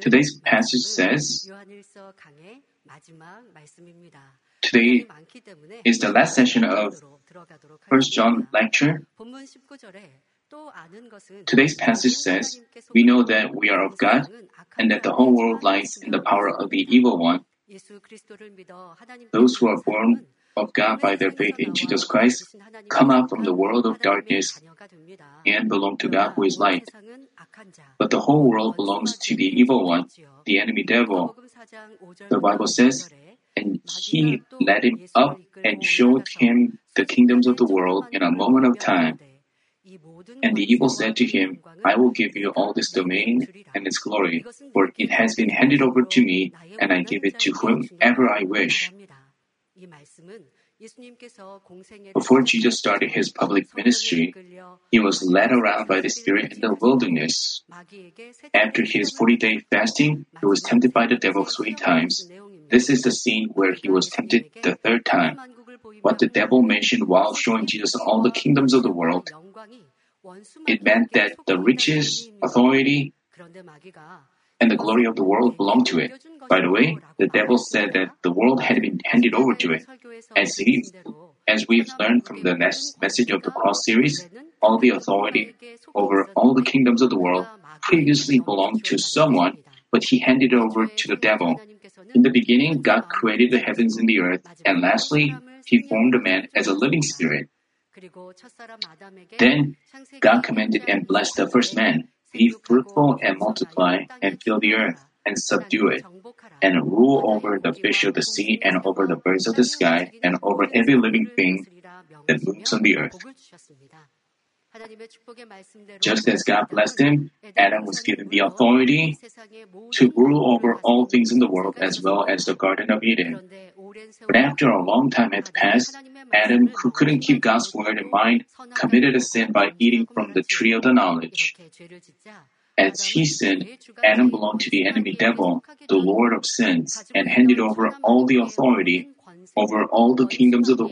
Today's passage says, Today is the last session of First John lecture. Today's passage says, We know that we are of God and that the whole world lies in the power of the evil one. Those who are born of God by their faith in Jesus Christ come out from the world of darkness and belong to God who is light. But the whole world belongs to the evil one, the enemy devil. The Bible says, and he led him up and showed him the kingdoms of the world in a moment of time. And the evil said to him, I will give you all this domain and its glory, for it has been handed over to me, and I give it to whomever I wish. Before Jesus started his public ministry, he was led around by the Spirit in the wilderness. After his 40 day fasting, he was tempted by the devil three times. This is the scene where he was tempted the third time. What the devil mentioned while showing Jesus all the kingdoms of the world, it meant that the riches, authority, and the glory of the world belonged to it. By the way, the devil said that the world had been handed over to it. As, he, as we've learned from the next message of the cross series, all the authority over all the kingdoms of the world previously belonged to someone, but he handed it over to the devil. In the beginning, God created the heavens and the earth, and lastly, he formed a man as a living spirit. Then God commanded and blessed the first man Be fruitful and multiply, and fill the earth, and subdue it, and rule over the fish of the sea, and over the birds of the sky, and over every living thing that moves on the earth. Just as God blessed him, Adam was given the authority to rule over all things in the world as well as the Garden of Eden. But after a long time had passed, Adam, who couldn't keep God's word in mind, committed a sin by eating from the tree of the knowledge. As he sinned, Adam belonged to the enemy devil, the Lord of sins, and handed over all the authority over all the kingdoms of the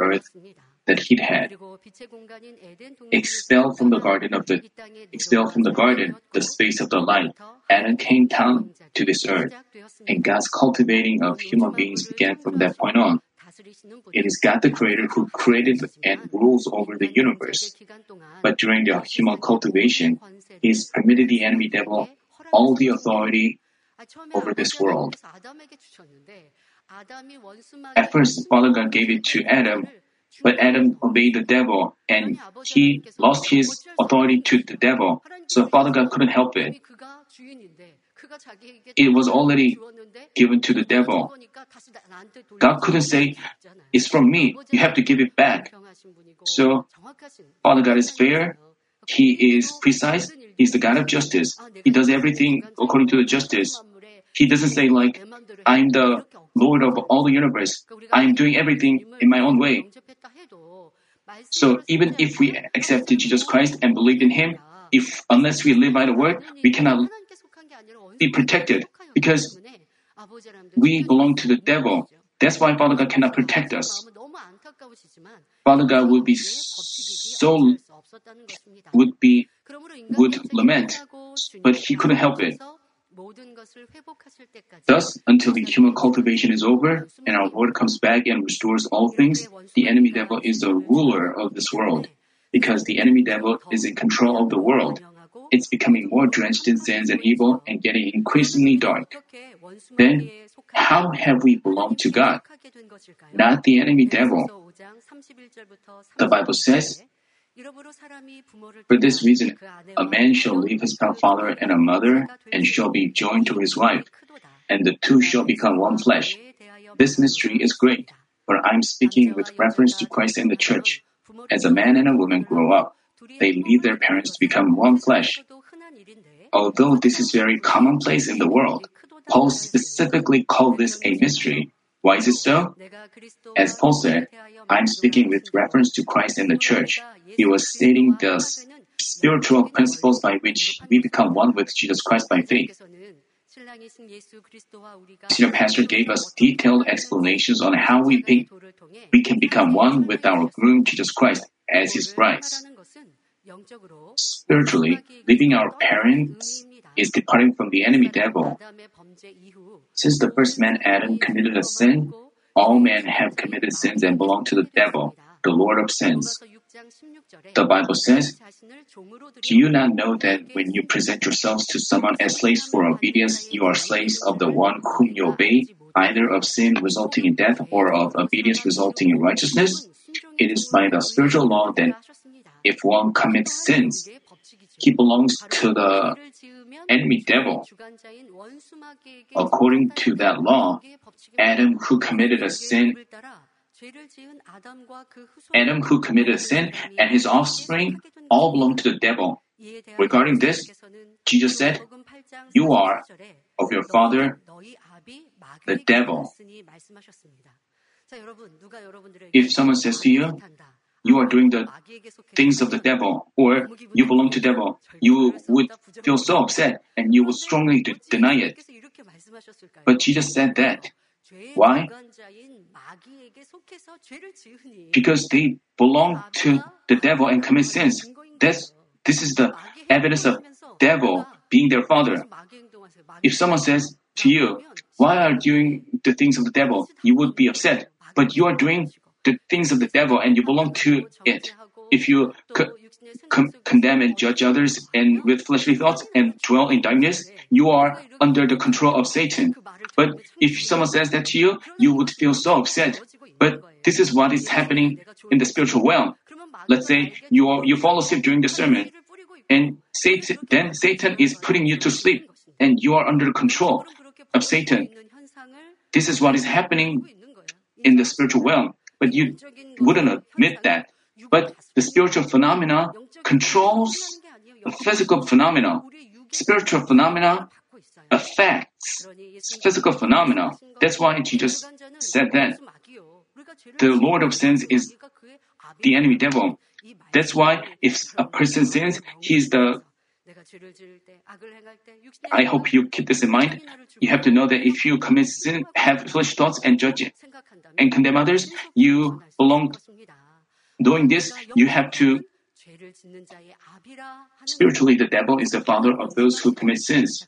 earth that he'd had. Expelled from the garden of the expelled from the garden, the space of the light, Adam came down to this earth, and God's cultivating of human beings began from that point on. It is God the Creator who created and rules over the universe. But during the human cultivation, He has permitted the enemy devil all the authority over this world. At first, Father God gave it to Adam, but Adam obeyed the devil and he lost his authority to the devil. So Father God couldn't help it. It was already given to the devil. God couldn't say, It's from me, you have to give it back. So, Father God is fair, He is precise, He's the God of justice. He does everything according to the justice. He doesn't say, like, I'm the Lord of all the universe, I'm doing everything in my own way. So, even if we accepted Jesus Christ and believed in Him, if unless we live by the word, we cannot be protected because we belong to the devil. That's why Father God cannot protect us. Father God would be so would be would lament, but he couldn't help it. Thus, until the human cultivation is over and our Lord comes back and restores all things, the enemy devil is the ruler of this world. Because the enemy devil is in control of the world, it's becoming more drenched in sins and evil and getting increasingly dark. Then, how have we belonged to God? Not the enemy devil. The Bible says, For this reason, a man shall leave his father and a mother and shall be joined to his wife, and the two shall become one flesh. This mystery is great, for I'm speaking with reference to Christ and the church. As a man and a woman grow up, they leave their parents to become one flesh. Although this is very commonplace in the world, Paul specifically called this a mystery. Why is it so? As Paul said, I'm speaking with reference to Christ and the church. He was stating the spiritual principles by which we become one with Jesus Christ by faith. Senior pastor gave us detailed explanations on how we think we can become one with our groom Jesus Christ as his brides. Spiritually, leaving our parents is departing from the enemy devil. Since the first man Adam committed a sin, all men have committed sins and belong to the devil, the Lord of sins. The Bible says, Do you not know that when you present yourselves to someone as slaves for obedience, you are slaves of the one whom you obey, either of sin resulting in death or of obedience resulting in righteousness? It is by the spiritual law that if one commits sins, he belongs to the enemy devil. According to that law, Adam who committed a sin, Adam who committed a sin and his offspring all belong to the devil. Regarding this, Jesus said, You are of your father, the devil. If someone says to you, you are doing the things of the devil, or you belong to devil, you would feel so upset and you would strongly de- deny it. But Jesus said that. Why? Because they belong to the devil and commit sins. That's, this is the evidence of devil being their father. If someone says to you, why are you doing the things of the devil? You would be upset. But you are doing the things of the devil and you belong to it. If you co- com- condemn and judge others and with fleshly thoughts and dwell in darkness, you are under the control of Satan. But if someone says that to you, you would feel so upset. But this is what is happening in the spiritual realm. Let's say you are, you fall asleep during the sermon, and Satan then Satan is putting you to sleep, and you are under the control of Satan. This is what is happening in the spiritual realm, but you wouldn't admit that. But the spiritual phenomena controls the physical phenomena. Spiritual phenomena affects physical phenomena. That's why Jesus said that the Lord of sins is the enemy devil. That's why if a person sins, he's the I hope you keep this in mind. You have to know that if you commit sin, have foolish thoughts and judge it, and condemn others, you belong. Doing this, you have to. Spiritually, the devil is the father of those who commit sins.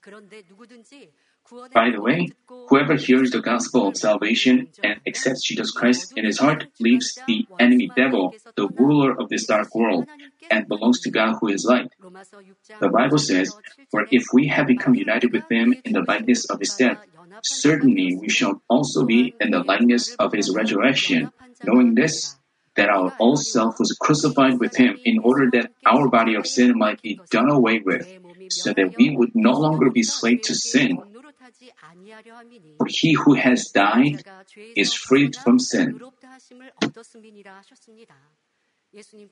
By the way, whoever hears the gospel of salvation and accepts Jesus Christ in his heart leaves the enemy devil, the ruler of this dark world, and belongs to God who is light. The Bible says, For if we have become united with him in the likeness of his death, certainly we shall also be in the likeness of his resurrection, knowing this, that our old self was crucified with him in order that our body of sin might be done away with, so that we would no longer be slaves to sin. For he who has died is freed from sin.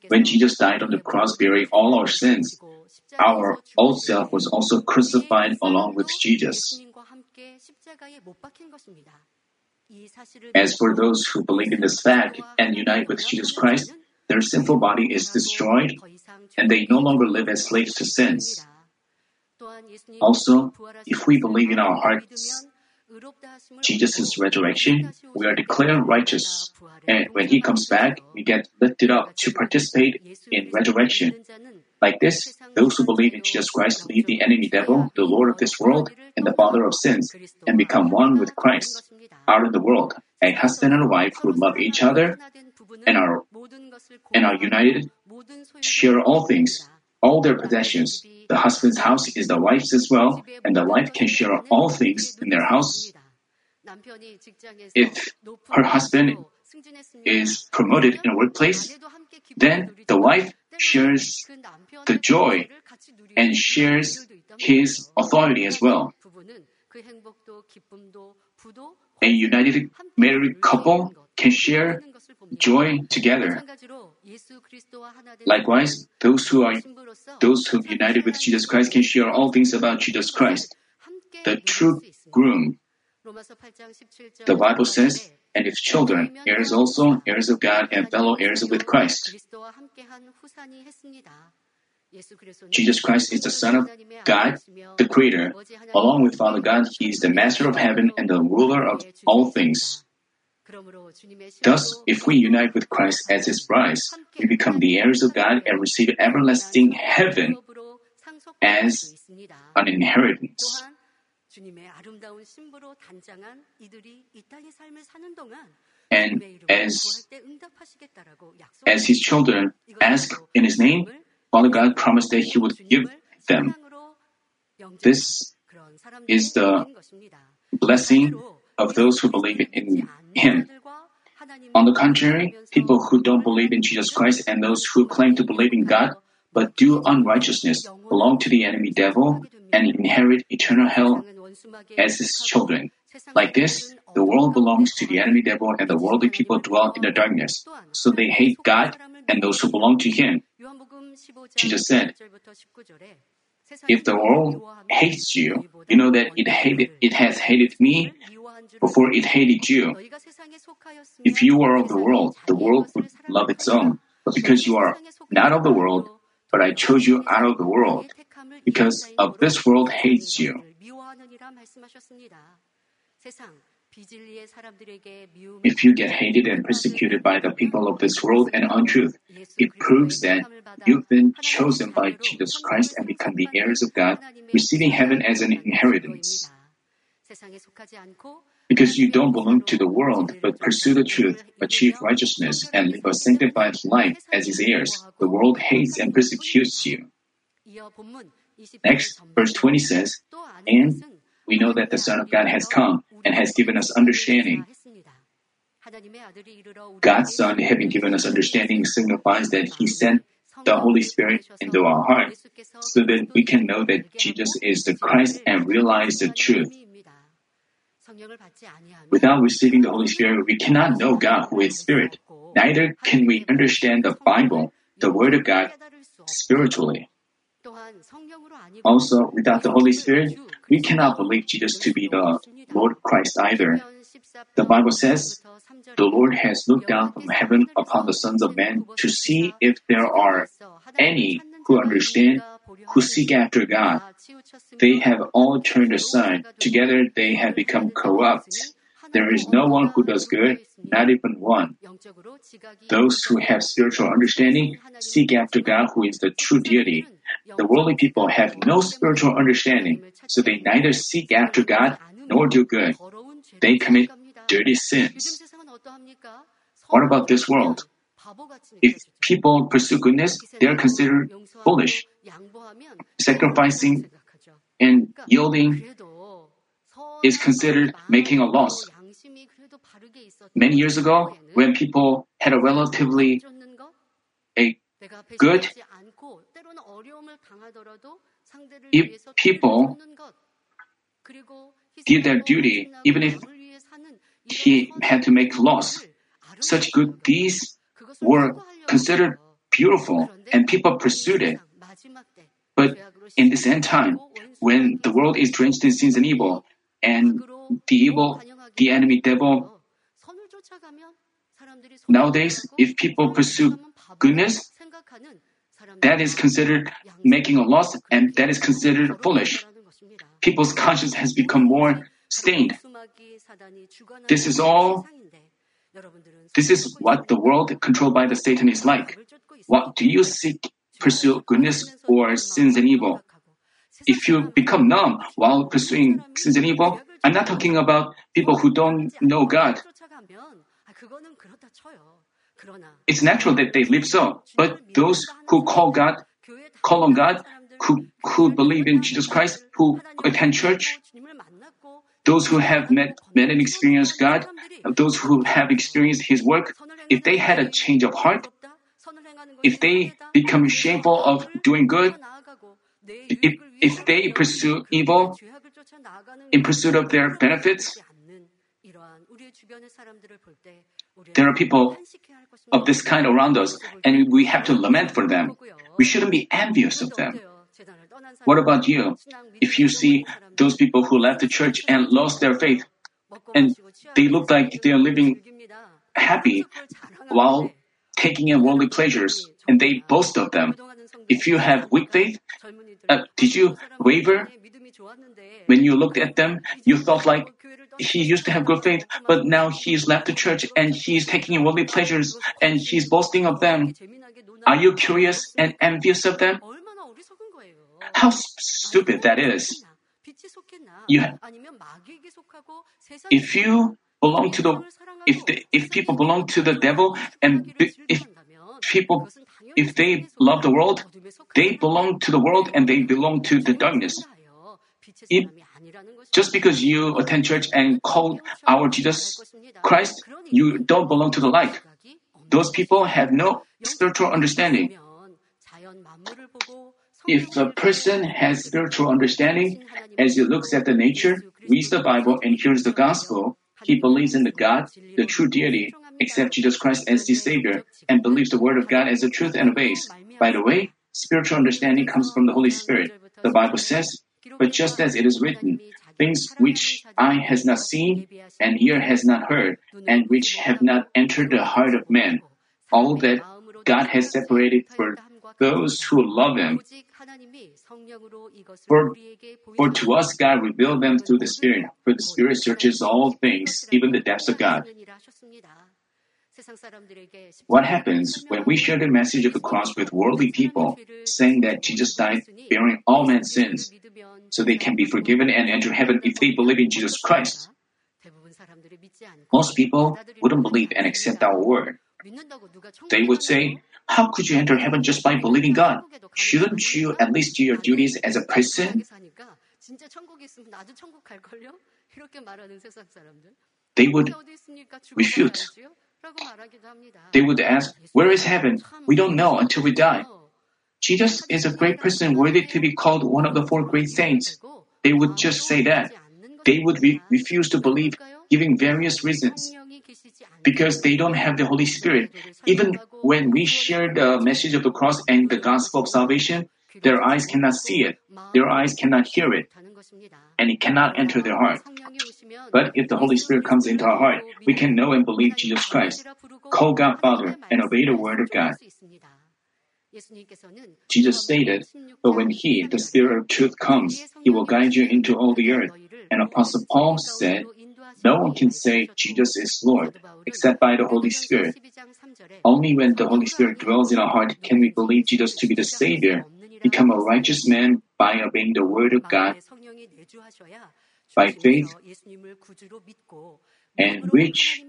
When Jesus died on the cross bearing all our sins, our old self was also crucified along with Jesus. As for those who believe in this fact and unite with Jesus Christ, their sinful body is destroyed and they no longer live as slaves to sins. Also, if we believe in our hearts Jesus' resurrection, we are declared righteous. And when he comes back, we get lifted up to participate in resurrection. Like this, those who believe in Jesus Christ leave the enemy devil, the Lord of this world, and the father of sins, and become one with Christ. Out of the world, a husband and wife who love each other and are, and are united, share all things, all their possessions. The husband's house is the wife's as well, and the wife can share all things in their house. If her husband is promoted in a workplace, then the wife shares the joy and shares his authority as well. A united married couple can share joy together. Likewise, those who are those who united with Jesus Christ can share all things about Jesus Christ, the true groom. The Bible says, and if children, heirs also, heirs of God, and fellow heirs with Christ. Jesus Christ is the Son of God, the Creator. Along with Father God, He is the Master of heaven and the ruler of all things. Thus, if we unite with Christ as his bride, we become the heirs of God and receive everlasting heaven as an inheritance. And as, as his children ask in his name, Father God promised that he would give them. This is the blessing of those who believe in him. On the contrary, people who don't believe in Jesus Christ and those who claim to believe in God but do unrighteousness belong to the enemy devil and inherit eternal hell as his children. Like this, the world belongs to the enemy devil and the worldly people dwell in the darkness. So they hate God and those who belong to him. Jesus said, If the world hates you, you know that it hated it has hated me before it hated you. If you were of the world, the world would love its own. But because you are not of the world, but I chose you out of the world, because of this world hates you. If you get hated and persecuted by the people of this world and untruth, it proves that you've been chosen by Jesus Christ and become the heirs of God, receiving heaven as an inheritance. Because you don't belong to the world, but pursue the truth, achieve righteousness, and live a sanctified life as his heirs, the world hates and persecutes you. Next, verse 20 says, And we know that the Son of God has come and has given us understanding. God's Son, having given us understanding, signifies that He sent the Holy Spirit into our heart so that we can know that Jesus is the Christ and realize the truth. Without receiving the Holy Spirit, we cannot know God who is Spirit. Neither can we understand the Bible, the Word of God, spiritually. Also, without the Holy Spirit, we cannot believe Jesus to be the Lord Christ either. The Bible says, The Lord has looked down from heaven upon the sons of men to see if there are any who understand, who seek after God. They have all turned aside. Together they have become corrupt. There is no one who does good, not even one. Those who have spiritual understanding seek after God who is the true deity. The worldly people have no spiritual understanding, so they neither seek after God nor do good. They commit dirty sins. What about this world? If people pursue goodness, they are considered foolish. Sacrificing and yielding is considered making a loss. Many years ago, when people had a relatively a good, if people did their duty, even if he had to make loss, such good deeds were considered beautiful and people pursued it. But in this end time, when the world is drenched in sins and evil, and the evil, the enemy devil, nowadays, if people pursue goodness, that is considered making a loss and that is considered foolish. People's conscience has become more stained. This is all, this is what the world controlled by the Satan is like. What do you seek, pursue goodness or sins and evil? If you become numb while pursuing sins and evil, I'm not talking about people who don't know God. It's natural that they live so, but those who call God, call on God, who, who believe in Jesus Christ, who attend church, those who have met, met and experienced God, those who have experienced His work, if they had a change of heart, if they become shameful of doing good, if, if they pursue evil in pursuit of their benefits, there are people of this kind around us, and we have to lament for them. We shouldn't be envious of them. What about you? If you see those people who left the church and lost their faith, and they look like they are living happy while taking in worldly pleasures, and they boast of them, If you have weak faith, uh, did you waver? When you looked at them, you felt like he used to have good faith, but now he's left the church and he's taking in worldly pleasures and he's boasting of them. Are you curious and envious of them? How stupid that is. You if you belong to the if the, if people belong to the devil and if people if they love the world, they belong to the world and they belong to the darkness. If, just because you attend church and call our Jesus Christ, you don't belong to the light. Those people have no spiritual understanding. If a person has spiritual understanding, as he looks at the nature, reads the Bible, and hears the gospel, he believes in the God, the true deity, accepts Jesus Christ as the Savior, and believes the Word of God as the truth and obeys. By the way, spiritual understanding comes from the Holy Spirit. The Bible says, But just as it is written, things which eye has not seen, and ear has not heard, and which have not entered the heart of man, all that God has separated for those who love Him. For, for to us God revealed them through the Spirit, for the Spirit searches all things, even the depths of God. What happens when we share the message of the cross with worldly people, saying that Jesus died bearing all men's sins, so they can be forgiven and enter heaven if they believe in Jesus Christ? Most people wouldn't believe and accept our word. They would say, How could you enter heaven just by believing God? Shouldn't you at least do your duties as a person? They would refute. They would ask, Where is heaven? We don't know until we die. Jesus is a great person worthy to be called one of the four great saints. They would just say that. They would re- refuse to believe, giving various reasons. Because they don't have the Holy Spirit. Even when we share the message of the cross and the gospel of salvation, their eyes cannot see it, their eyes cannot hear it, and it cannot enter their heart. But if the Holy Spirit comes into our heart, we can know and believe Jesus Christ, call God Father, and obey the Word of God. Jesus stated, But when He, the Spirit of truth, comes, He will guide you into all the earth. And Apostle Paul said, No one can say Jesus is Lord except by the Holy Spirit. Only when the Holy Spirit dwells in our heart can we believe Jesus to be the Savior, become a righteous man by obeying the Word of God, by faith, and reach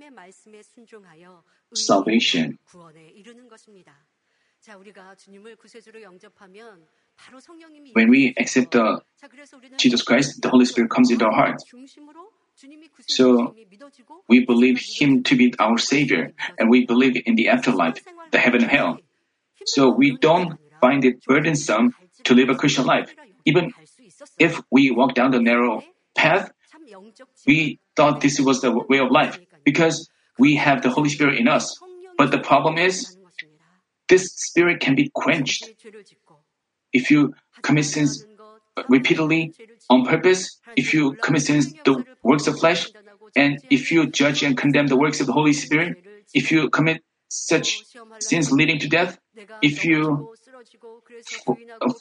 salvation. When we accept the Jesus Christ, the Holy Spirit comes into our heart. So we believe Him to be our Savior, and we believe in the afterlife, the heaven and hell. So we don't find it burdensome to live a Christian life. Even if we walk down the narrow path, we thought this was the way of life because we have the Holy Spirit in us. But the problem is, this spirit can be quenched. If you commit sins repeatedly on purpose, if you commit sins the works of flesh, and if you judge and condemn the works of the Holy Spirit, if you commit such sins leading to death, if you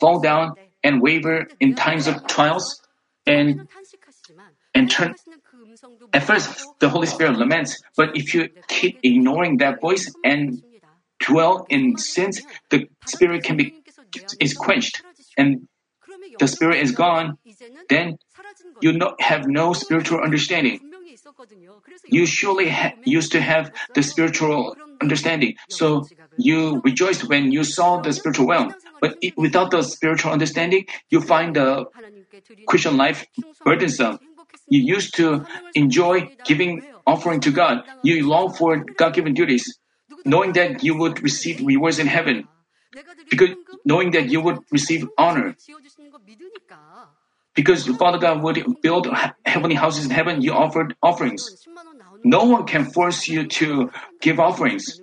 fall down and waver in times of trials, and and turn. At first, the Holy Spirit laments, but if you keep ignoring that voice and dwell in sins, the Spirit can be is quenched, and the Spirit is gone. Then you no, have no spiritual understanding. You surely ha- used to have the spiritual understanding, so you rejoiced when you saw the spiritual realm. But it, without the spiritual understanding, you find the Christian life burdensome. You used to enjoy giving offering to God. You long for God-given duties, knowing that you would receive rewards in heaven, because knowing that you would receive honor. Because Father God would build heavenly houses in heaven, you offered offerings. No one can force you to give offerings.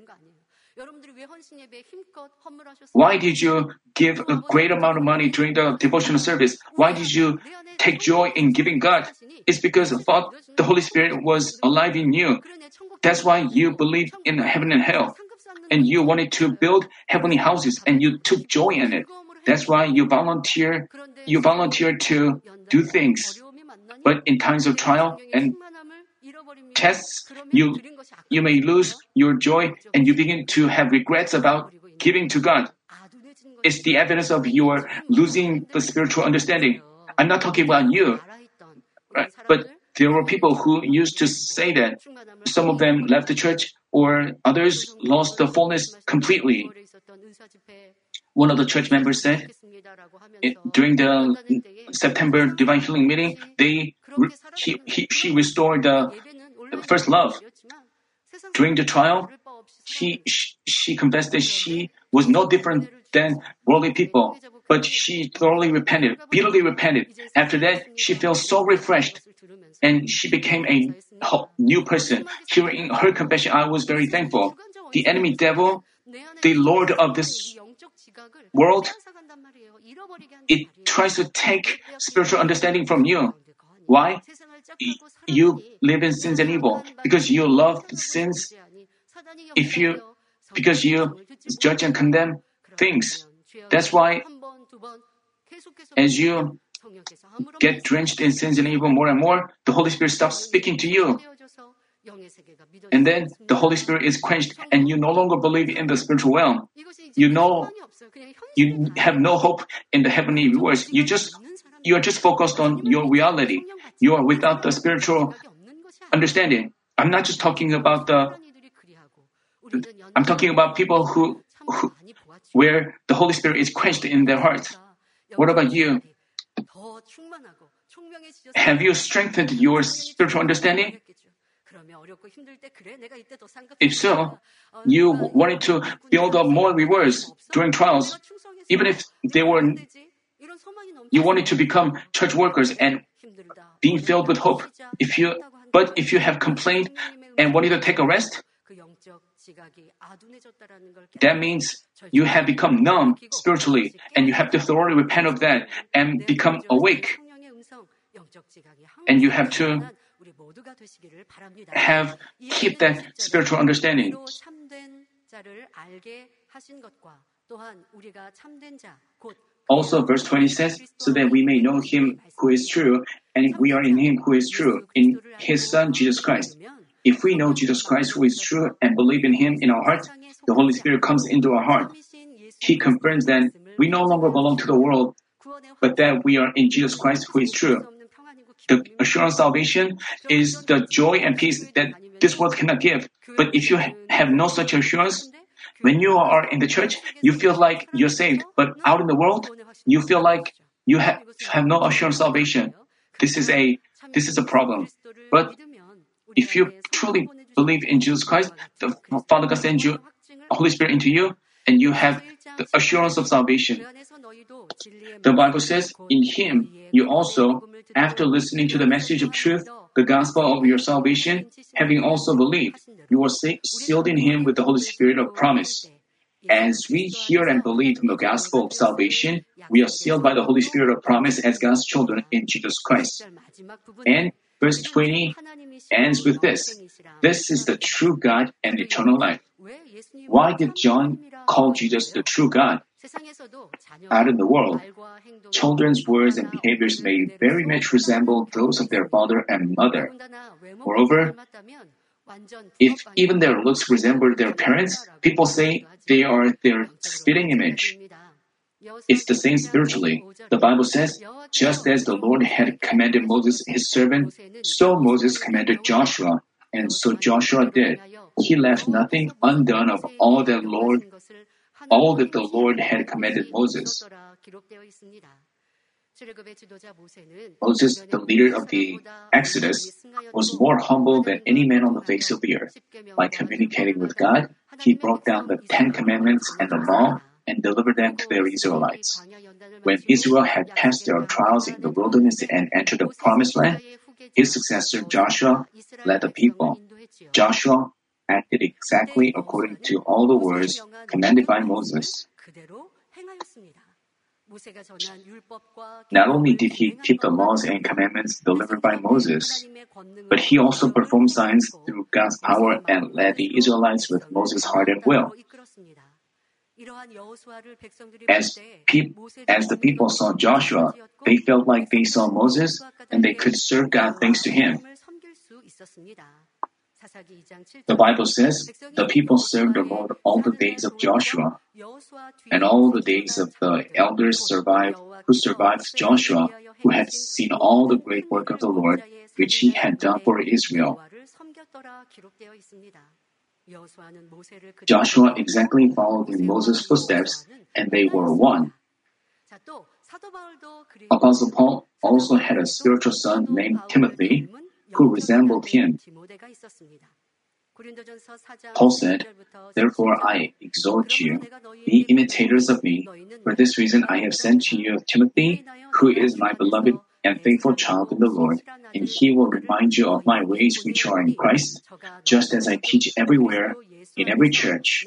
Why did you give a great amount of money during the devotional service? Why did you take joy in giving God? It's because the Holy Spirit was alive in you. That's why you believed in heaven and hell. And you wanted to build heavenly houses and you took joy in it. That's why you volunteer, you volunteer to do things. But in times of trial and tests, you, you may lose your joy and you begin to have regrets about giving to God. It's the evidence of your losing the spiritual understanding. I'm not talking about you, right? but there were people who used to say that some of them left the church or others lost the fullness completely. One of the church members said eh, during the September divine healing meeting, they he, he, she restored the first love. During the trial, he, she, she confessed that she was no different than worldly people, but she thoroughly repented, bitterly repented. After that, she felt so refreshed and she became a new person. Hearing her confession, I was very thankful. The enemy devil, the Lord of this world, it tries to take spiritual understanding from you. Why? You live in sins and evil because you love sins. If you, because you judge and condemn things. That's why, as you get drenched in sins and evil more and more, the Holy Spirit stops speaking to you. And then the Holy Spirit is quenched and you no longer believe in the spiritual realm. You know, you have no hope in the heavenly rewards. You just, you are just focused on your reality. You are without the spiritual understanding. I'm not just talking about the, I'm talking about people who, who where the Holy Spirit is quenched in their hearts. What about you? Have you strengthened your spiritual understanding? If so, you wanted to build up more rewards during trials, even if they were, you wanted to become church workers and being filled with hope. If you, but if you have complained and wanted to take a rest, that means you have become numb spiritually and you have to thoroughly repent of that and become awake. And you have to have keep that spiritual understanding. Also, verse 20 says, so that we may know him who is true, and we are in him who is true, in his Son, Jesus Christ. If we know Jesus Christ who is true and believe in him in our heart, the Holy Spirit comes into our heart. He confirms that we no longer belong to the world, but that we are in Jesus Christ who is true. The assurance of salvation is the joy and peace that this world cannot give. But if you have no such assurance, when you are in the church, you feel like you're saved. But out in the world, you feel like you have, have no assurance of salvation. This is a this is a problem. But if you truly believe in Jesus Christ, the Father God sends you Holy Spirit into you, and you have the assurance of salvation. The Bible says, in Him you also, after listening to the message of truth, the gospel of your salvation, having also believed, you are sealed in Him with the Holy Spirit of promise. As we hear and believe in the gospel of salvation, we are sealed by the Holy Spirit of promise as God's children in Jesus Christ. And verse 20 ends with this This is the true God and eternal life. Why did John call Jesus the true God? Out in the world, children's words and behaviors may very much resemble those of their father and mother. Moreover, if even their looks resemble their parents, people say they are their spitting image. It's the same spiritually. The Bible says, just as the Lord had commanded Moses his servant, so Moses commanded Joshua, and so Joshua did. He left nothing undone of all that the Lord all that the Lord had commanded Moses. Moses, the leader of the Exodus, was more humble than any man on the face of the earth. By communicating with God, he brought down the Ten Commandments and the law and delivered them to the Israelites. When Israel had passed their trials in the wilderness and entered the promised land, his successor Joshua led the people. Joshua acted exactly according to all the words commanded by Moses. Not only did he keep the laws and commandments delivered by Moses, but he also performed signs through God's power and led the Israelites with Moses' heart and will. As, peop- as the people saw Joshua, they felt like they saw Moses and they could serve God thanks to him. The Bible says the people served the Lord all the days of Joshua, and all the days of the elders survived who survived Joshua, who had seen all the great work of the Lord which he had done for Israel. Joshua exactly followed in Moses' footsteps, and they were one. Apostle Paul also had a spiritual son named Timothy, who resembled him. Paul said, Therefore I exhort you, be imitators of me. For this reason I have sent to you Timothy, who is my beloved and faithful child in the Lord, and he will remind you of my ways which are in Christ, just as I teach everywhere, in every church.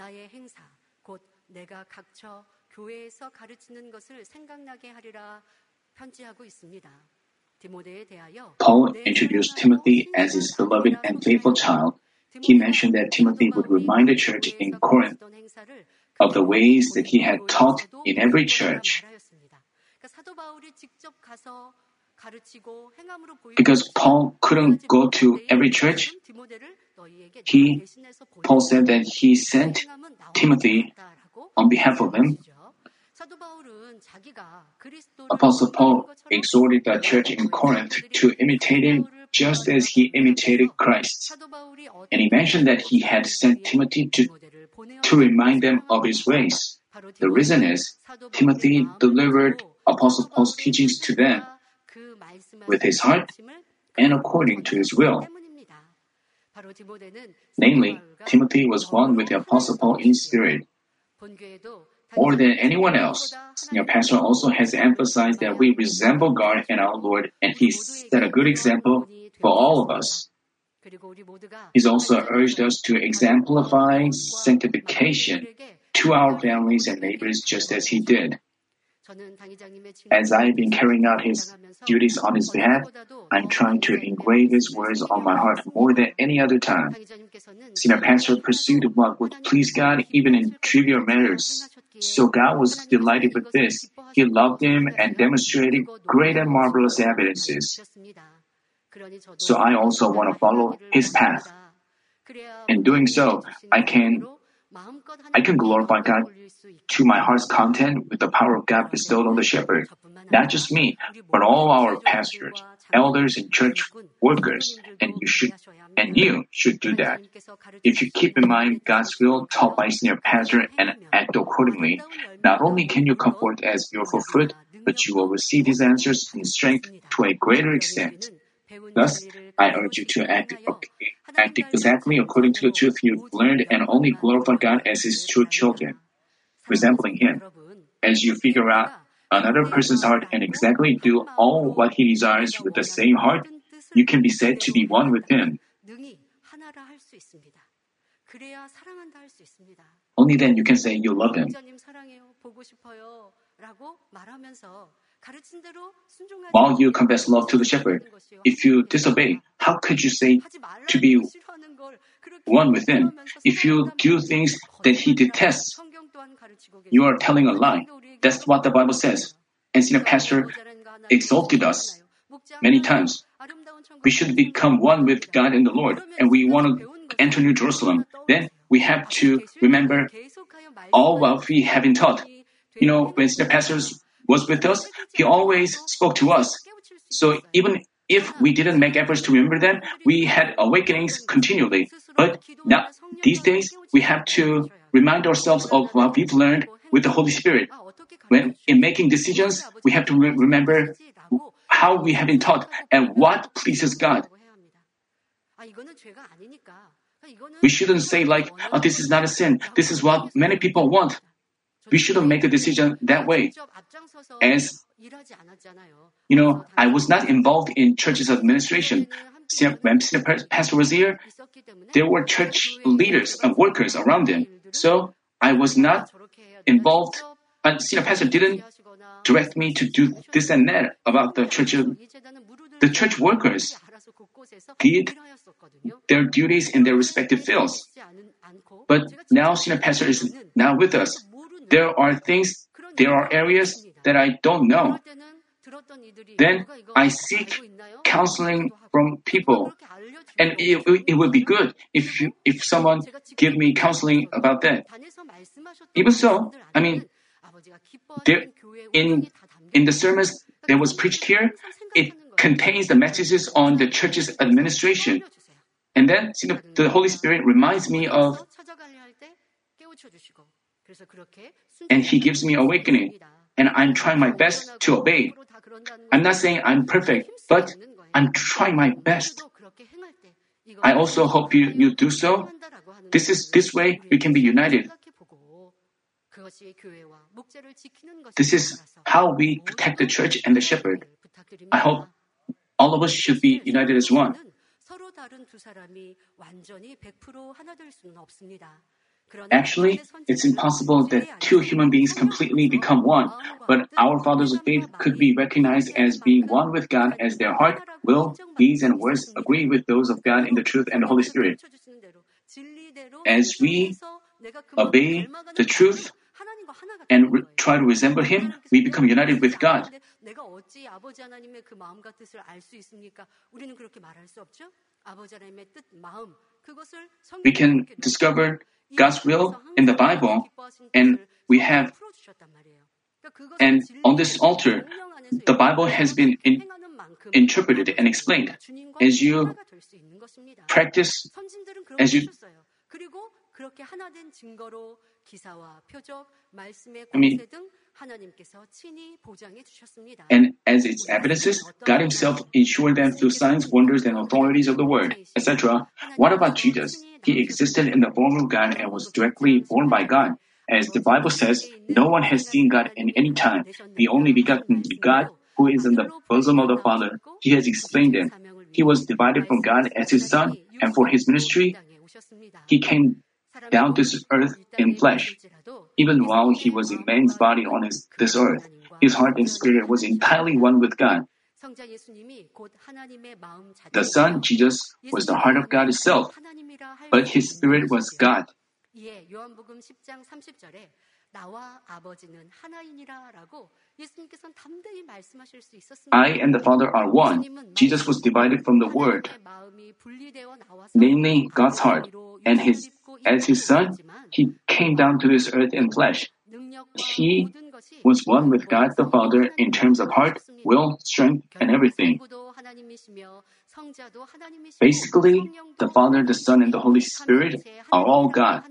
Paul introduced Timothy as his beloved and faithful child. He mentioned that Timothy would remind the church in Corinth of the ways that he had taught in every church. Because Paul couldn't go to every church, he, Paul said that he sent Timothy on behalf of him. Apostle Paul exhorted the church in Corinth to imitate him just as he imitated Christ. And he mentioned that he had sent Timothy to, to remind them of his ways. The reason is Timothy delivered Apostle Paul's teachings to them with his heart and according to his will. Namely, Timothy was one with the Apostle Paul in spirit. More than anyone else, Your Pastor also has emphasized that we resemble God and our Lord, and he set a good example for all of us. He's also urged us to exemplify sanctification to our families and neighbors just as he did. As I've been carrying out his duties on his behalf, I'm trying to engrave his words on my heart more than any other time. Senior Pastor pursued what would please God even in trivial matters. So God was delighted with this. He loved him and demonstrated great and marvelous evidences. So I also want to follow his path. In doing so, I can I can glorify God to my heart's content with the power of God bestowed on the shepherd. Not just me, but all our pastors, elders, and church workers. And you should, and you should do that. If you keep in mind God's will taught by senior pastor and act accordingly, not only can you come forth as beautiful fruit, but you will receive His answers in strength to a greater extent. Thus, I urge you to act, act exactly according to the truth you've learned and only glorify God as His true children, resembling Him. As you figure out another person's heart and exactly do all what he desires with the same heart, you can be said to be one with Him. Only then you can say you love Him. While you confess love to the shepherd, if you disobey, how could you say to be one with him? If you do things that he detests, you are telling a lie. That's what the Bible says. And senior pastor exalted us many times. We should become one with God and the Lord, and we want to enter New Jerusalem. Then we have to remember all what we have been taught. You know, when senior pastors was with us, He always spoke to us. So even if we didn't make efforts to remember them, we had awakenings continually. But now, these days, we have to remind ourselves of what we've learned with the Holy Spirit. When in making decisions, we have to re- remember how we have been taught and what pleases God. We shouldn't say like, oh, this is not a sin. This is what many people want. We shouldn't make a decision that way. As you know, I was not involved in church's administration. When pastor was here, there were church leaders and workers around him. So I was not involved. And senior pastor didn't direct me to do this and that about the church. The church workers did their duties in their respective fields. But now senior pastor is now with us. there are things, there are areas that I don't know. Then I seek counseling from people. And it, it would be good if you, if someone give me counseling about that. Even so, I mean, there, in in the sermons that was preached here, it contains the messages on the church's administration. And then you know, the Holy Spirit reminds me of, and He gives me awakening, and I'm trying my best to obey. I'm not saying I'm perfect, but I'm trying my best. I also hope you, you do so. This is this way we can be united. This is how we protect the church and the shepherd. I hope all of us should be united as one. Actually, it's impossible that two human beings completely become one, but our fathers of faith could be recognized as being one with God as their heart, will, deeds, and words agree with those of God in the truth and the Holy Spirit. As we obey the truth and re- try to resemble Him, we become united with God. We can discover God's will in the Bible, and we have. And on this altar, the Bible has been in, interpreted and explained. As you practice, as you 그리고 그렇게 하나 된 증거로 기사와 표적, 말씀의 I mean, 권세 등 하나님께서 친히 보장해 주셨습니다. and as its evidences, God Himself ensured them through signs, wonders, and authorities of the Word, etc. What about Jesus? He existed in the form of God and was directly born by God. As the Bible says, no one has seen God in any time. The only begotten God, who is in the bosom of the Father, He has explained it. He was divided from God as His Son, and for His ministry, He came down to this earth in flesh. Even while He was in man's body on his, this earth, His heart and spirit was entirely one with God. The Son, Jesus, was the heart of God itself, but His spirit was God. 예, 요한복음 10장 30절에 나와 아버지는 하나이니라라고 예수님께서는 담대히 말씀하실 수 있었습니다. I and the Father are one. Jesus was divided from the Word, namely God's heart, and his as his son, he came down to this earth in flesh. He was one with God the Father in terms of heart, will, strength, and everything. Basically, the Father, the Son, and the Holy Spirit are all God.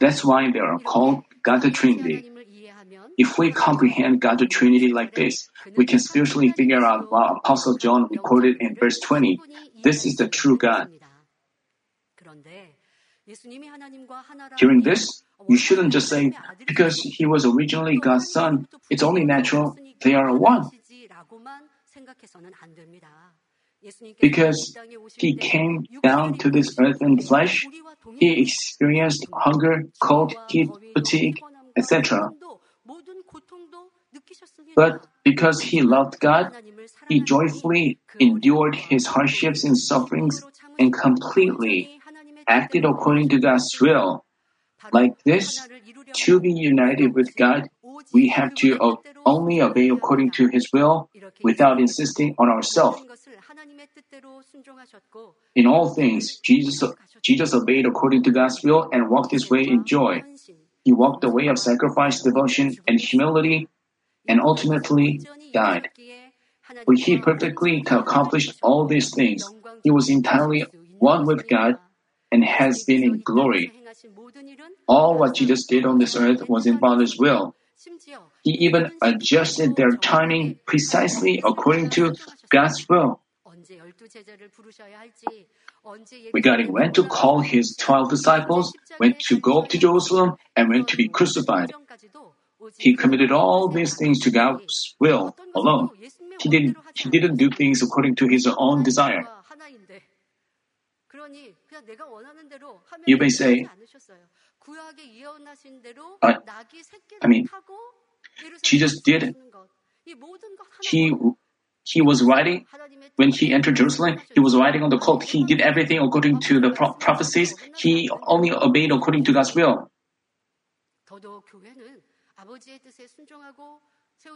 That's why they are called God the Trinity. If we comprehend God the Trinity like this, we can spiritually figure out what Apostle John recorded in verse 20. This is the true God. Hearing this, you shouldn't just say, because he was originally God's son, it's only natural they are one. Because he came down to this earth in flesh, he experienced hunger, cold, heat, fatigue, etc. But because he loved God, he joyfully endured his hardships and sufferings and completely acted according to God's will. Like this, to be united with God, we have to only obey according to His will without insisting on ourselves. In all things, Jesus, Jesus obeyed according to God's will and walked His way in joy. He walked the way of sacrifice, devotion, and humility, and ultimately died. For He perfectly accomplished all these things. He was entirely one with God and has been in glory. All what Jesus did on this earth was in Father's will. He even adjusted their timing precisely according to God's will. Regarding when to call his twelve disciples, when to go up to Jerusalem, and when to be crucified. He committed all these things to God's will alone. He didn't, he didn't do things according to his own desire. You may say, uh, I mean, Jesus did, it. he, he was writing, when he entered Jerusalem, he was riding on the colt. He did everything according to the pro- prophecies. He only obeyed according to God's will.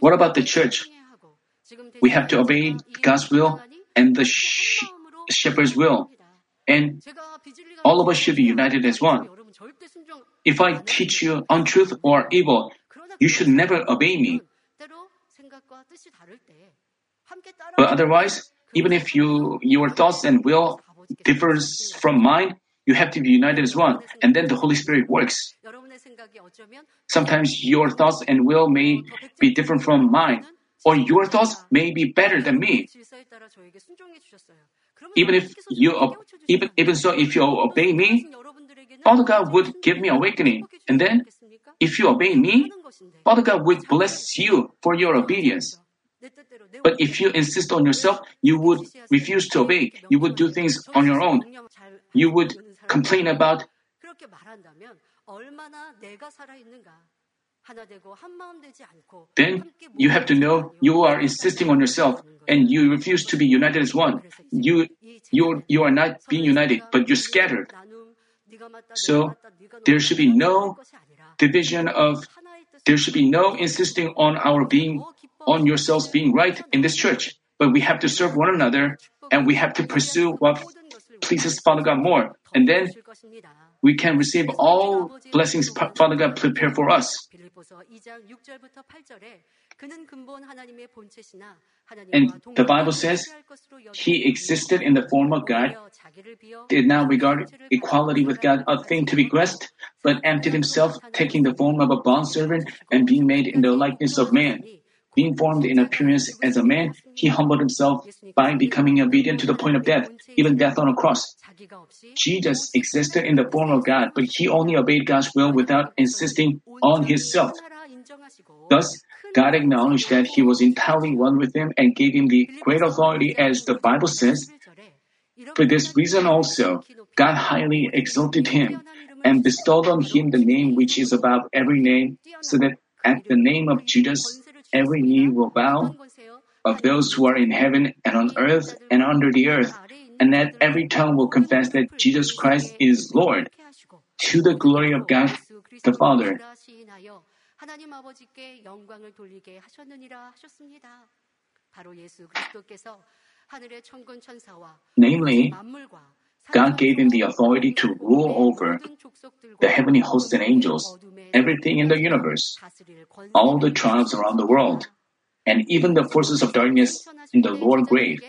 What about the church? We have to obey God's will and the sh- shepherd's will. And all of us should be united as one. If I teach you untruth or evil, you should never obey me. But otherwise, even if you, your thoughts and will differs from mine, you have to be united as one, and then the Holy Spirit works. Sometimes your thoughts and will may be different from mine, or your thoughts may be better than me. Even if you, even, even so, if you obey me, Father God would give me awakening, and then, if you obey me, Father God would bless you for your obedience. But if you insist on yourself, you would refuse to obey. You would do things on your own. You would complain about then you have to know you are insisting on yourself and you refuse to be united as one. You, you, you are not being united, but you're scattered. So there should be no division of, there should be no insisting on our being, on yourselves being right in this church. But we have to serve one another and we have to pursue what pleases Father God more. And then we can receive all blessings Father God prepared for us. And the Bible says he existed in the form of God, did not regard equality with God a thing to be grasped, but emptied himself, taking the form of a bondservant and being made in the likeness of man. Being formed in appearance as a man, he humbled himself by becoming obedient to the point of death, even death on a cross. Jesus existed in the form of God, but he only obeyed God's will without insisting on himself. Thus, God acknowledged that he was entirely one with him and gave him the great authority as the Bible says. For this reason also, God highly exalted him and bestowed on him the name which is above every name, so that at the name of Jesus every knee will bow of those who are in heaven and on earth and under the earth, and that every tongue will confess that Jesus Christ is Lord, to the glory of God the Father. Namely, God gave him the authority to rule over the heavenly hosts and angels, everything in the universe, all the tribes around the world, and even the forces of darkness in the lower grave.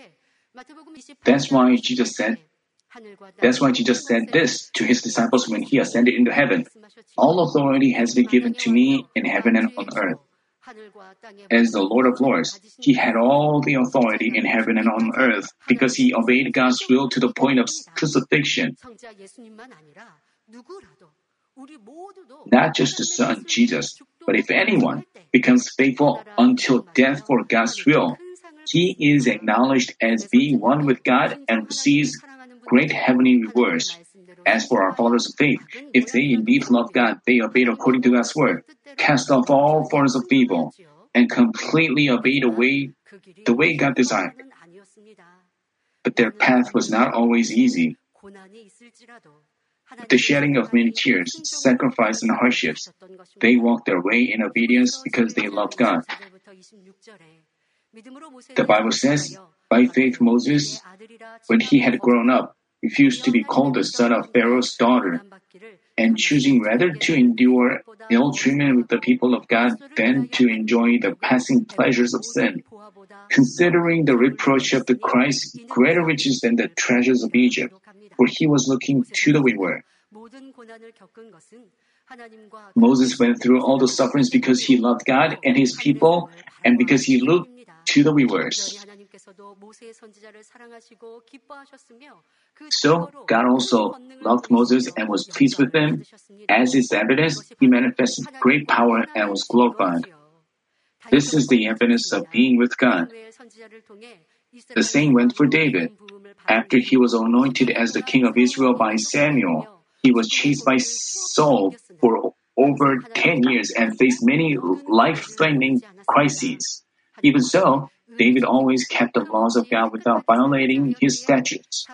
That's why Jesus said, that's why Jesus said this to his disciples when he ascended into heaven. All authority has been given to me in heaven and on earth. As the Lord of Lords, he had all the authority in heaven and on earth because he obeyed God's will to the point of crucifixion. Not just the Son, Jesus, but if anyone becomes faithful until death for God's will, he is acknowledged as being one with God and receives great heavenly rewards. As for our fathers of faith, if they indeed love God, they obeyed according to God's word, cast off all forms of evil, and completely obeyed the way, the way God desired. But their path was not always easy. With the shedding of many tears, sacrifice, and hardships, they walked their way in obedience because they loved God. The Bible says, by faith Moses, when he had grown up, refused to be called the son of Pharaoh's daughter, and choosing rather to endure ill treatment with the people of God than to enjoy the passing pleasures of sin, considering the reproach of the Christ greater riches than the treasures of Egypt, for he was looking to the wayward. Moses went through all the sufferings because he loved God and his people, and because he looked to the rewards. So God also loved Moses and was pleased with him. As is evidence, he manifested great power and was glorified. This is the evidence of being with God. The same went for David. After he was anointed as the king of Israel by Samuel, he was chased by Saul for over 10 years and faced many life-threatening crises. Even so, David always kept the laws of God without violating his statutes.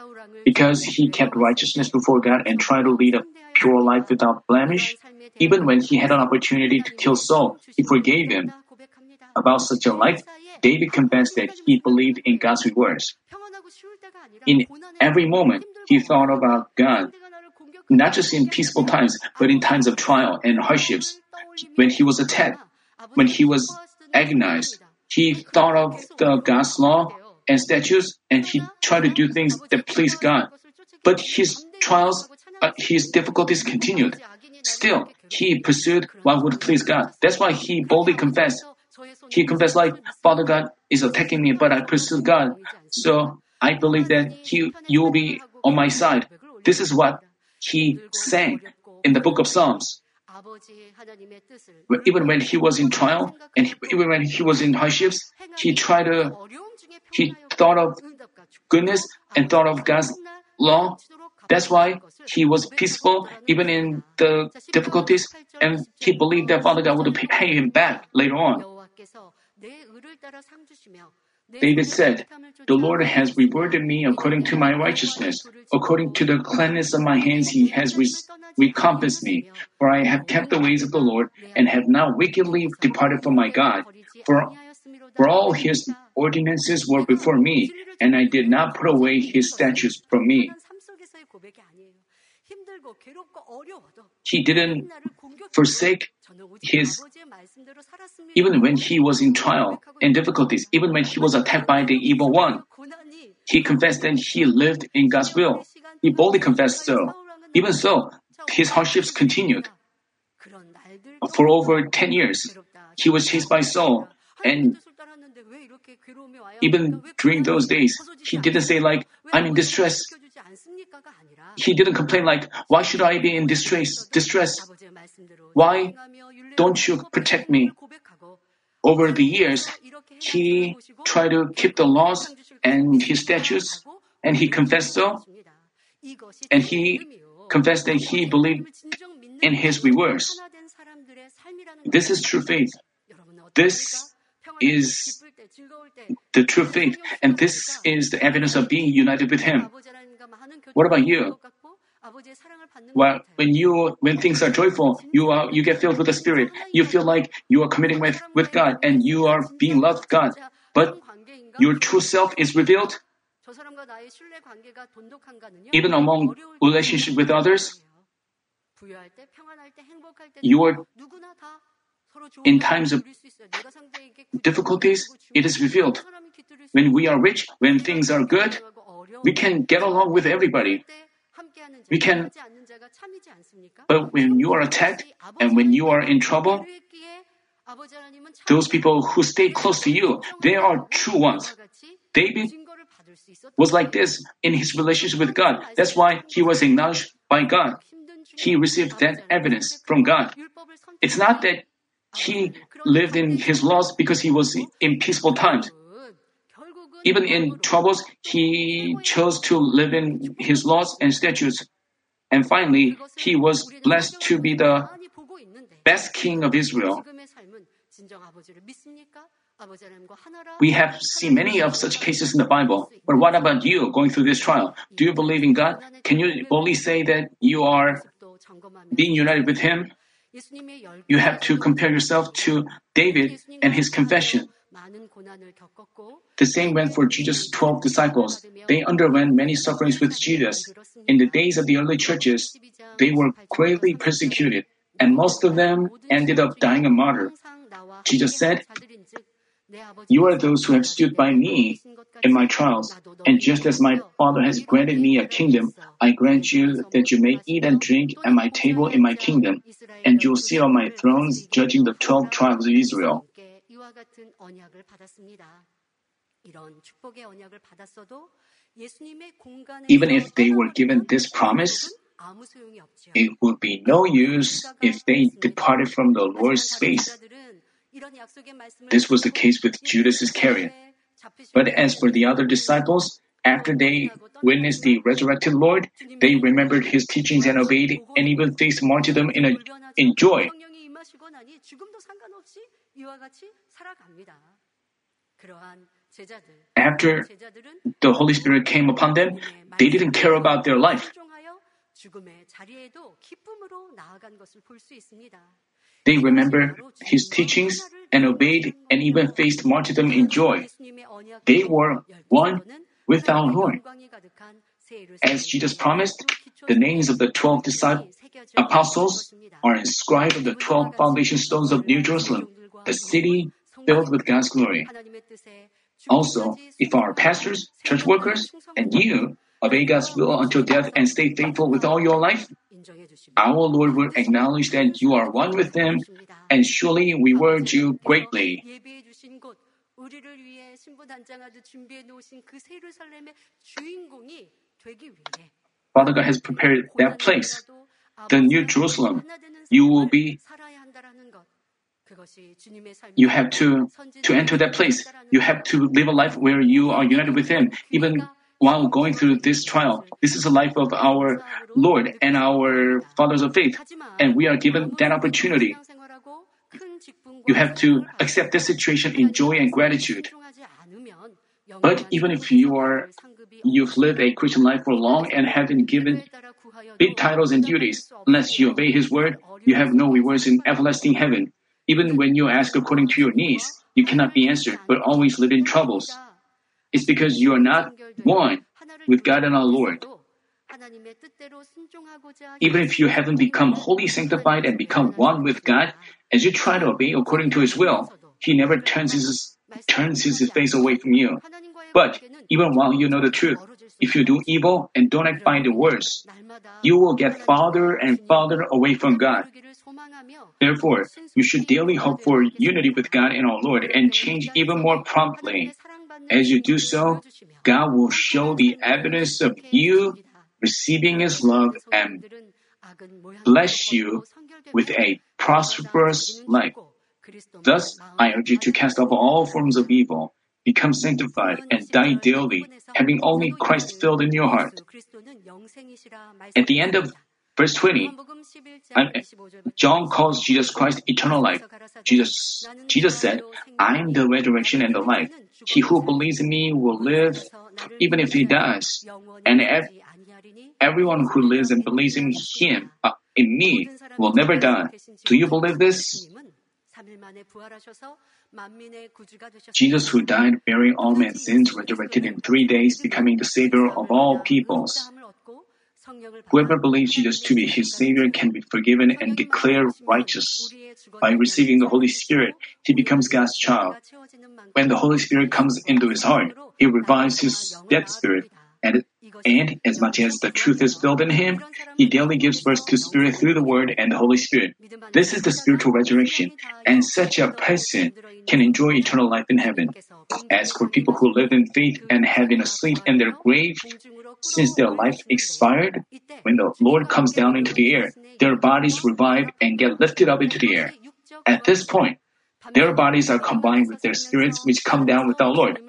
Because he kept righteousness before God and tried to lead a pure life without blemish, Even when he had an opportunity to kill Saul, he forgave him. About such a life, David confessed that he believed in God's rewards. In every moment, he thought about God, not just in peaceful times, but in times of trial and hardships. When he was attacked, when he was agonized, he thought of the God's law and statutes, and he tried to do things that pleased God. But his trials, uh, his difficulties continued. Still, he pursued what would please God. That's why he boldly confessed. He confessed like, Father God is attacking me, but I pursued God. So I believe that he, you will be on my side. This is what he sang in the book of Psalms. Even when he was in trial and even when he was in hardships, he tried to, he thought of goodness and thought of God's law. That's why he was peaceful even in the difficulties and he believed that Father God would pay him back later on. David said, The Lord has rewarded me according to my righteousness. According to the cleanness of my hands, He has re- recompensed me. For I have kept the ways of the Lord and have not wickedly departed from my God. For, for all His ordinances were before me, and I did not put away His statutes from me. He didn't forsake his, even when he was in trial and difficulties, even when he was attacked by the evil one. He confessed that he lived in God's will. He boldly confessed so. Even so, his hardships continued. Uh, for over 10 years, he was chased by Saul, and even during those days, he didn't say like, I'm in distress. He didn't complain like, why should I be in distress? Distress. Why don't you protect me? Over the years, he tried to keep the laws and his statutes, and he confessed so. And he confessed that he believed in his rewards. This is true faith. This is the true faith, and this is the evidence of being united with Him. What about you? Well, when you when things are joyful, you are you get filled with the Spirit. You feel like you are committing with with God and you are being loved God. But your true self is revealed. Even among relationship with others, you are in times of difficulties, it is revealed. When we are rich, when things are good, we can get along with everybody. We can, but when you are attacked and when you are in trouble, those people who stay close to you, they are true ones. David was like this in his relationship with God. That's why he was acknowledged by God. He received that evidence from God. It's not that he lived in his laws because he was in peaceful times. Even in troubles, he chose to live in his laws and statutes. And finally, he was blessed to be the best king of Israel. We have seen many of such cases in the Bible. But what about you going through this trial? Do you believe in God? Can you boldly say that you are being united with Him? You have to compare yourself to David and his confession. The same went for Jesus' 12 disciples. They underwent many sufferings with Jesus. In the days of the early churches, they were greatly persecuted, and most of them ended up dying a martyr. Jesus said, You are those who have stood by me in my trials, and just as my Father has granted me a kingdom, I grant you that you may eat and drink at my table in my kingdom, and you will sit on my thrones judging the twelve tribes of Israel. Even if they were given this promise, it would be no use if they departed from the Lord's space. This was the case with Judas Iscariot. But as for the other disciples, after they witnessed the resurrected Lord, they remembered his teachings and obeyed and even faced martyrdom in, a, in joy. After the Holy Spirit came upon them, they didn't care about their life. They remember his teachings and obeyed and even faced martyrdom in joy. They were one with our Lord. As Jesus promised, the names of the twelve disciples, apostles are inscribed on the twelve foundation stones of New Jerusalem, the city filled with God's glory. Also, if our pastors, church workers, and you obey God's will until death and stay faithful with all your life, our Lord will acknowledge that you are one with them and surely reward you greatly. Father God has prepared that place, the New Jerusalem. You will be you have to to enter that place. You have to live a life where you are united with Him, even while going through this trial. This is the life of our Lord and our fathers of faith, and we are given that opportunity. You have to accept this situation in joy and gratitude. But even if you are you've lived a Christian life for long and have been given big titles and duties, unless you obey His word, you have no rewards in everlasting heaven. Even when you ask according to your needs, you cannot be answered, but always live in troubles. It's because you are not one with God and our Lord. Even if you haven't become wholly sanctified and become one with God, as you try to obey according to His will, He never turns His, turns his face away from you. But even while you know the truth, if you do evil and don't act by the words, you will get farther and farther away from God. Therefore, you should daily hope for unity with God and our Lord and change even more promptly. As you do so, God will show the evidence of you receiving His love and bless you with a prosperous life. Thus, I urge you to cast off all forms of evil, become sanctified, and die daily, having only Christ filled in your heart. At the end of verse 20, John calls Jesus Christ eternal life. Jesus, Jesus said, I am the resurrection and the life. He who believes in me will live even if he dies. And ev- everyone who lives and believes in him, uh, in me, will never die. Do you believe this? Jesus, who died bearing all men's sins, resurrected in three days, becoming the Savior of all peoples. Whoever believes Jesus to be his Savior can be forgiven and declared righteous. By receiving the Holy Spirit, he becomes God's child. When the Holy Spirit comes into his heart, he revives his dead spirit, and, and as much as the truth is filled in him, he daily gives birth to Spirit through the Word and the Holy Spirit. This is the spiritual resurrection, and such a person can enjoy eternal life in heaven. As for people who live in faith and have been asleep in their grave, since their life expired, when the Lord comes down into the air, their bodies revive and get lifted up into the air. At this point, their bodies are combined with their spirits which come down with our Lord.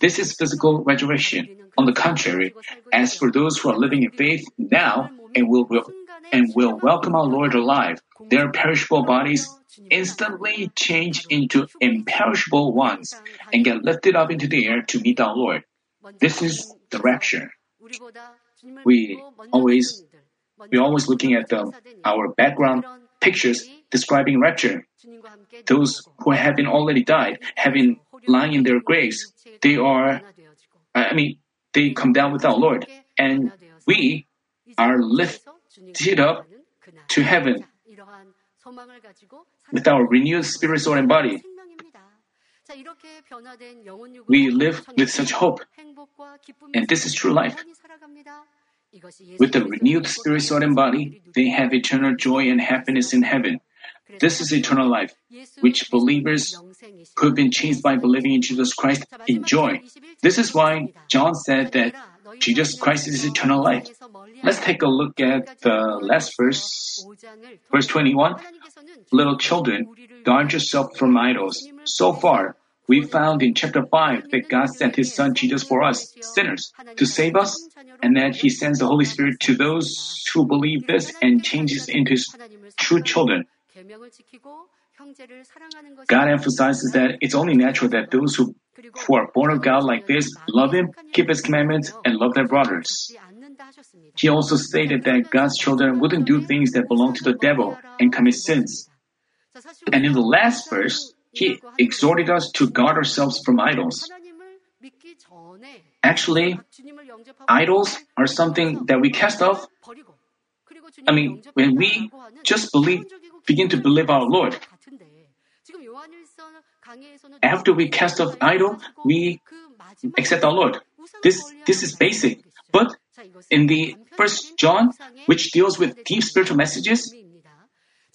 This is physical resurrection. On the contrary, as for those who are living in faith now and will, will and will welcome our Lord alive, their perishable bodies instantly change into imperishable ones and get lifted up into the air to meet our Lord. This is the rapture. We always we're always looking at the, our background pictures describing rapture. Those who have been already died, having lying in their graves, they are, I mean, they come down with our Lord, and we are lifted up to heaven with our renewed spirit, soul, and body. We live with such hope, and this is true life. With the renewed spirit, soul, and body, they have eternal joy and happiness in heaven. This is eternal life, which believers who have been changed by believing in Jesus Christ enjoy. This is why John said that Jesus Christ is eternal life. Let's take a look at the last verse, verse 21. Little children, guard yourself from idols. So far, we found in chapter 5 that God sent His Son Jesus for us, sinners, to save us, and that He sends the Holy Spirit to those who believe this and changes into His true children. God emphasizes that it's only natural that those who, who are born of God like this love Him, keep His commandments, and love their brothers. He also stated that God's children wouldn't do things that belong to the devil and commit sins. And in the last verse, he exhorted us to guard ourselves from idols. Actually, idols are something that we cast off. I mean, when we just believe, begin to believe our Lord. After we cast off idol, we accept our Lord. This, this is basic. But in the first John, which deals with deep spiritual messages,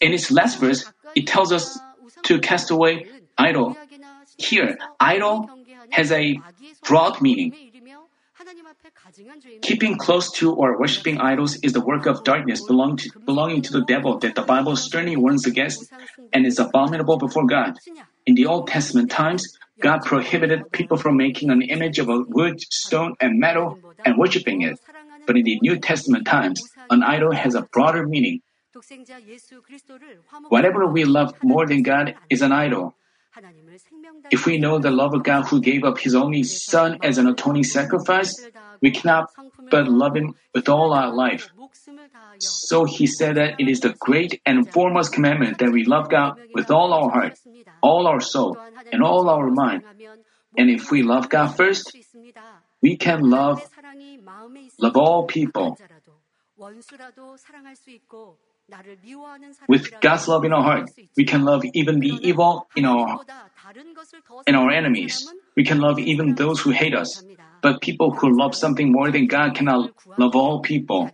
in its last verse, it tells us to cast away idol. Here, idol has a broad meaning. Keeping close to or worshiping idols is the work of darkness belong to, belonging to the devil that the Bible sternly warns against and is abominable before God. In the Old Testament times, God prohibited people from making an image of a wood, stone, and metal and worshiping it. But in the New Testament times, an idol has a broader meaning. Whatever we love more than God is an idol. If we know the love of God who gave up His only Son as an atoning sacrifice, we cannot but love Him with all our life. So He said that it is the great and foremost commandment that we love God with all our heart, all our soul, and all our mind. And if we love God first, we can love love all people. With God's love in our heart, we can love even the evil in our in our enemies. We can love even those who hate us. But people who love something more than God cannot love all people.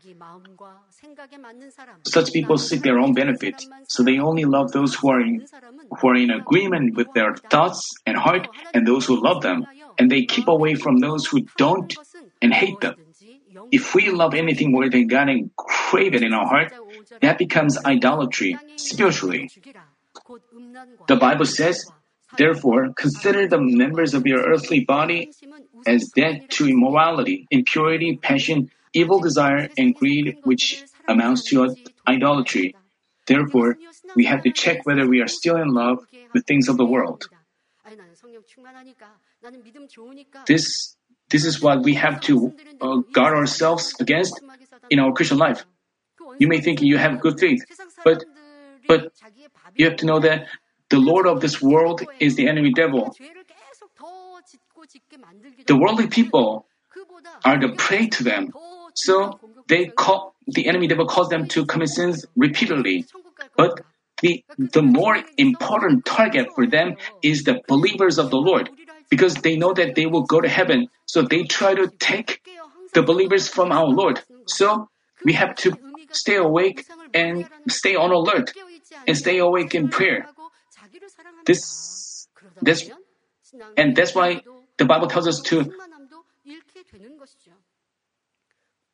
Such people seek their own benefit, so they only love those who are in who are in agreement with their thoughts and heart and those who love them, and they keep away from those who don't and hate them. If we love anything more than God and crave it in our heart, that becomes idolatry spiritually. The Bible says, Therefore, consider the members of your earthly body as dead to immorality, impurity, passion, evil desire, and greed, which amounts to idolatry. Therefore, we have to check whether we are still in love with things of the world. This, this is what we have to uh, guard ourselves against in our Christian life. You may think you have good faith, but but you have to know that the Lord of this world is the enemy devil. The worldly people are the prey to them. So they call the enemy devil calls them to commit sins repeatedly. But the the more important target for them is the believers of the Lord because they know that they will go to heaven. So they try to take the believers from our Lord. So we have to stay awake and stay on alert and stay awake in prayer. This, this, and that's why the Bible tells us to.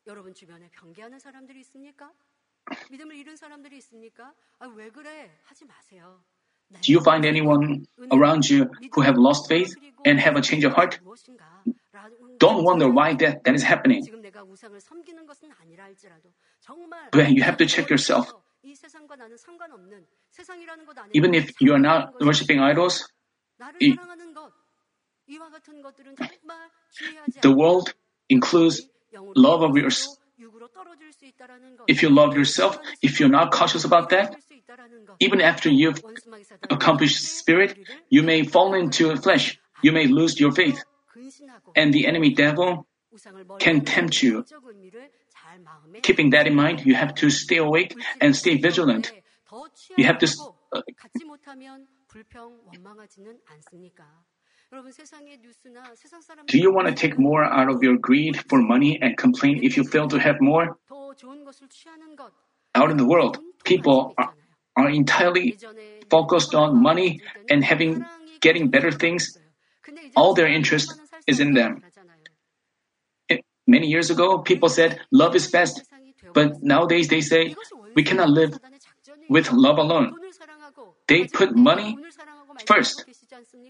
여러분 주변에 경계하는 사람들이 있습니까? 믿음을 잃은 사람들이 있습니까? 아, 왜 그래? 하지 마세요. Do you find anyone around you who have lost faith and have a change of heart? Don't wonder why that, that is happening. But you have to check yourself. Even if you are not worshiping idols, the world includes love of yours. If you love yourself, if you're not cautious about that, even after you've accomplished spirit, you may fall into flesh. You may lose your faith. And the enemy devil can tempt you. Keeping that in mind, you have to stay awake and stay vigilant. You have to. Uh, do you want to take more out of your greed for money and complain if you fail to have more? Out in the world, people are, are entirely focused on money and having getting better things. All their interest is in them. It, many years ago, people said love is best, but nowadays they say we cannot live with love alone. They put money first.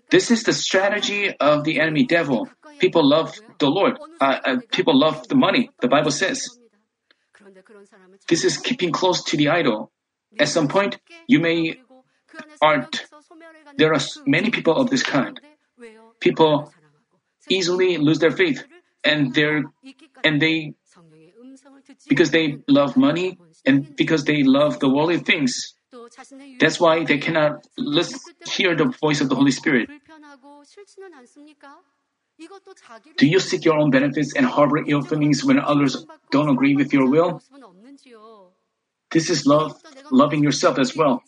This is the strategy of the enemy devil. People love the Lord. Uh, uh, people love the money. The Bible says. This is keeping close to the idol. At some point, you may art. There are many people of this kind. People easily lose their faith, and they and they because they love money and because they love the worldly things. That's why they cannot listen, hear the voice of the Holy Spirit. Do you seek your own benefits and harbor ill feelings when others don't agree with your will? This is love, loving yourself as well.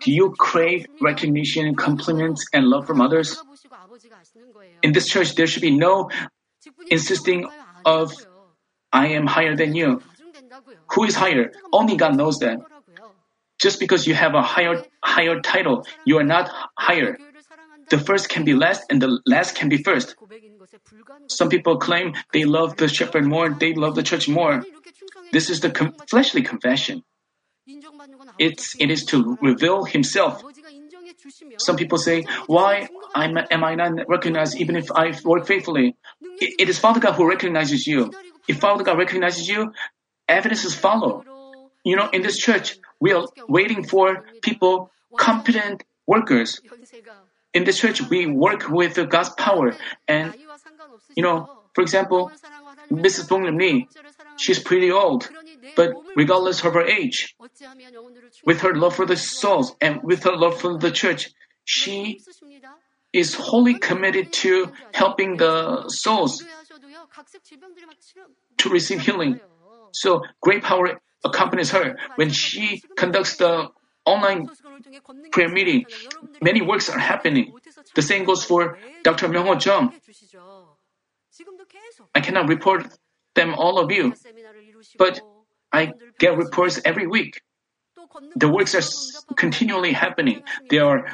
Do you crave recognition, compliments, and love from others? In this church, there should be no insisting of, I am higher than you. Who is higher? Only God knows that. Just because you have a higher, higher title, you are not higher. The first can be last and the last can be first. Some people claim they love the shepherd more, they love the church more. This is the com- fleshly confession. It's, it is to reveal himself. Some people say, why am, am I not recognized even if I work faithfully? It, it is Father God who recognizes you. If Father God recognizes you, evidences follow. You know, in this church, we are waiting for people, competent workers. In this church, we work with God's power. And, you know, for example, Mrs. Bong Lee, she's pretty old. But regardless of her age, with her love for the souls and with her love for the church, she is wholly committed to helping the souls to receive healing. So great power accompanies her when she conducts the online prayer meeting. Many works are happening. The same goes for Dr. Myungho Jung. I cannot report them all of you, but I get reports every week. The works are continually happening. They are,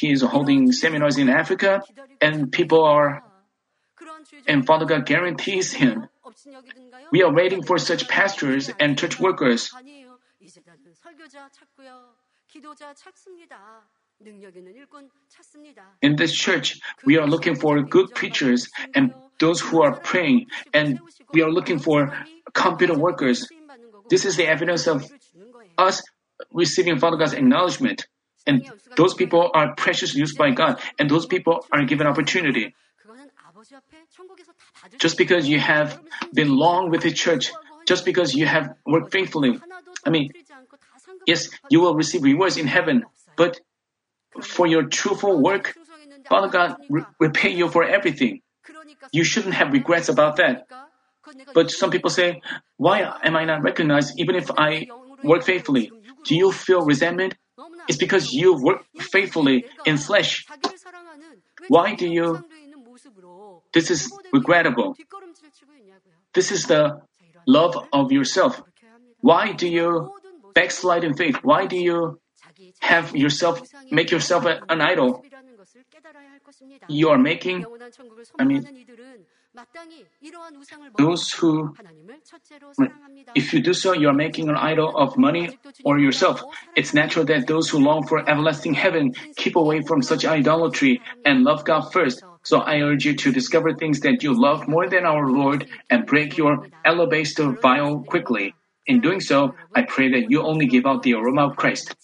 he is holding seminars in Africa, and people are, and Father God guarantees him. We are waiting for such pastors and church workers. In this church, we are looking for good preachers and those who are praying, and we are looking for competent workers. This is the evidence of us receiving Father God's acknowledgement. And those people are precious used by God, and those people are given opportunity. Just because you have been long with the church, just because you have worked faithfully, I mean, yes, you will receive rewards in heaven, but for your truthful work, Father God will pay you for everything. You shouldn't have regrets about that. But some people say, why am I not recognized even if I work faithfully? Do you feel resentment? It's because you work faithfully in flesh. Why do you? This is regrettable. This is the love of yourself. Why do you backslide in faith? Why do you have yourself make yourself an idol? You are making, I mean, those who, if you do so, you are making an idol of money or yourself. It's natural that those who long for everlasting heaven keep away from such idolatry and love God first. So I urge you to discover things that you love more than our Lord and break your alabaster vial quickly. In doing so, I pray that you only give out the aroma of Christ.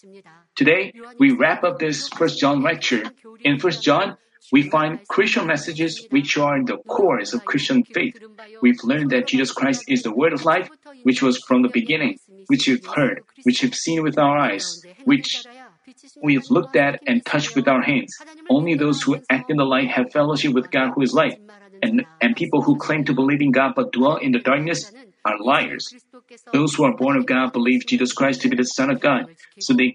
Today, we wrap up this First John lecture. In First John, we find Christian messages which are the cores of Christian faith. We've learned that Jesus Christ is the Word of life, which was from the beginning, which we've heard, which we've seen with our eyes, which we've looked at and touched with our hands. Only those who act in the light have fellowship with God who is light. And, and people who claim to believe in God but dwell in the darkness are liars. Those who are born of God believe Jesus Christ to be the Son of God, so they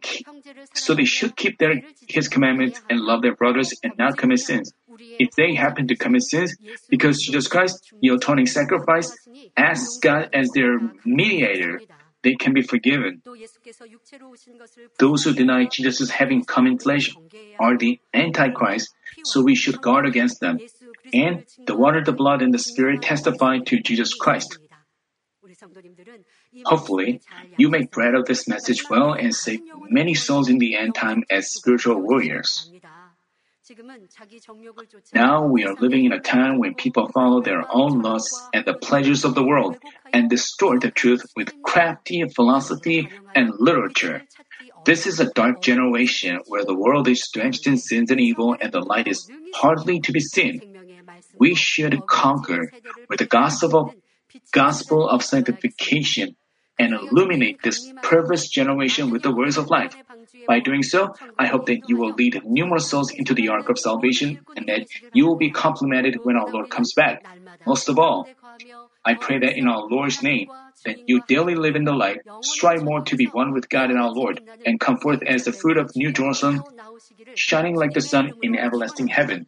so they should keep their His commandments and love their brothers and not commit sins. If they happen to commit sins, because Jesus Christ, the atoning sacrifice, asks God as their mediator, they can be forgiven. Those who deny Jesus' having come in flesh are the Antichrist, so we should guard against them. And the water, the blood, and the Spirit testify to Jesus Christ. Hopefully, you make bread of this message well and save many souls in the end time as spiritual warriors. Now we are living in a time when people follow their own lusts and the pleasures of the world and distort the truth with crafty philosophy and literature. This is a dark generation where the world is drenched in sins and evil and the light is hardly to be seen. We should conquer with the gospel of gospel of sanctification and illuminate this perverse generation with the words of life. By doing so, I hope that you will lead numerous souls into the ark of salvation and that you will be complimented when our Lord comes back. Most of all, I pray that in our Lord's name, that you daily live in the light, strive more to be one with God and our Lord, and come forth as the fruit of New Jerusalem, shining like the sun in everlasting heaven.